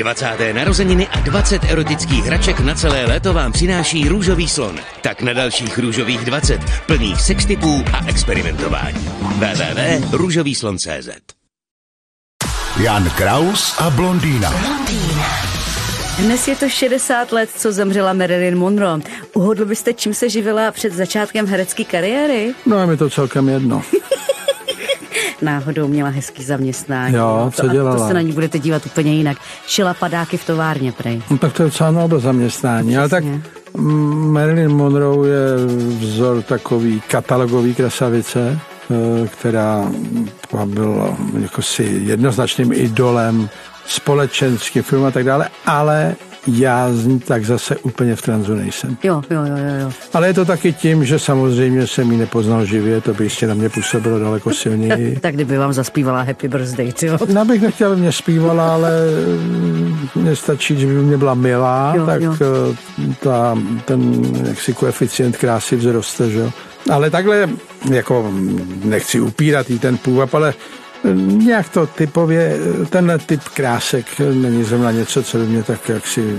20. narozeniny a 20 erotických hraček na celé léto vám přináší Růžový slon. Tak na dalších Růžových 20, plných sextipů a experimentování. www.růžovýslon.cz Jan Kraus a blondýna. Dnes je to 60 let, co zemřela Marilyn Monroe. Uhodl byste, čím se živila před začátkem herecké kariéry? No je mi to celkem jedno. Náhodou měla hezký zaměstnání. Jo, co to, dělala? To se na ní budete dívat úplně jinak. Šila padáky v továrně, prej. No, tak to je docela noble zaměstnání, ale tak Přesně. Marilyn Monroe je vzor takový katalogový krasavice, eh, která byla jako si jednoznačným idolem společenským film a tak dále, ale já z ní tak zase úplně v tranzu nejsem. Jo, jo, jo, jo. Ale je to taky tím, že samozřejmě jsem ji nepoznal živě, to by ještě na mě působilo daleko silněji. Tak kdyby vám zaspívala Happy Birthday, jo. Já bych nechtěl, aby mě zpívala, ale mm, mně stačí, že by mě byla milá, Jo, tak jo. eh, Ta, ten jaksi koeficient krásy vzroste, že jo. Ale takhle, jako nechci upírat jí ten půvab, ale nějak to typově, eh, tenhle typ krásek eh, není zrovna něco, co by mě tak jaksi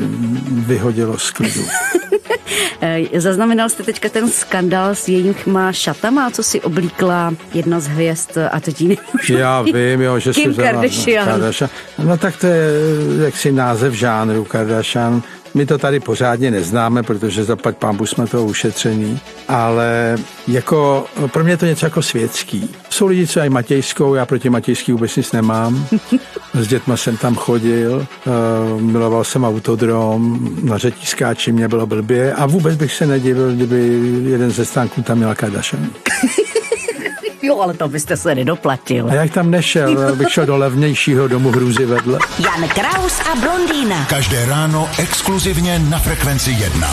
vyhodilo z klidu. Eh, Zaznamenal jste teďka ten skandál s jejíma šatama, co si oblíkla jedna z hvězd a to ti nemůžu Já vím, jo, že Kim si Kardashian. Kardashian. No tak to je jaksi název žánru Kardashian. My to tady pořádně neznáme, protože zaplať pámbu jsme toho ušetření, ale jako pro mě je to něco jako světský. Jsou lidi, co mají Matějskou, já proti Matějský vůbec nic nemám. S dětma jsem tam chodil, eh, miloval jsem autodrom, na řetískáči mě bylo blbě a vůbec bych se nedivil, kdyby jeden ze stánků tam měla Kardashian. Jo, ale to byste se nedoplatil. A jak tam nešel, bych šel do levnějšího domu hrůzy vedle. Jan Kraus a blondýna. Každé ráno exkluzivně na Frekvenci 1.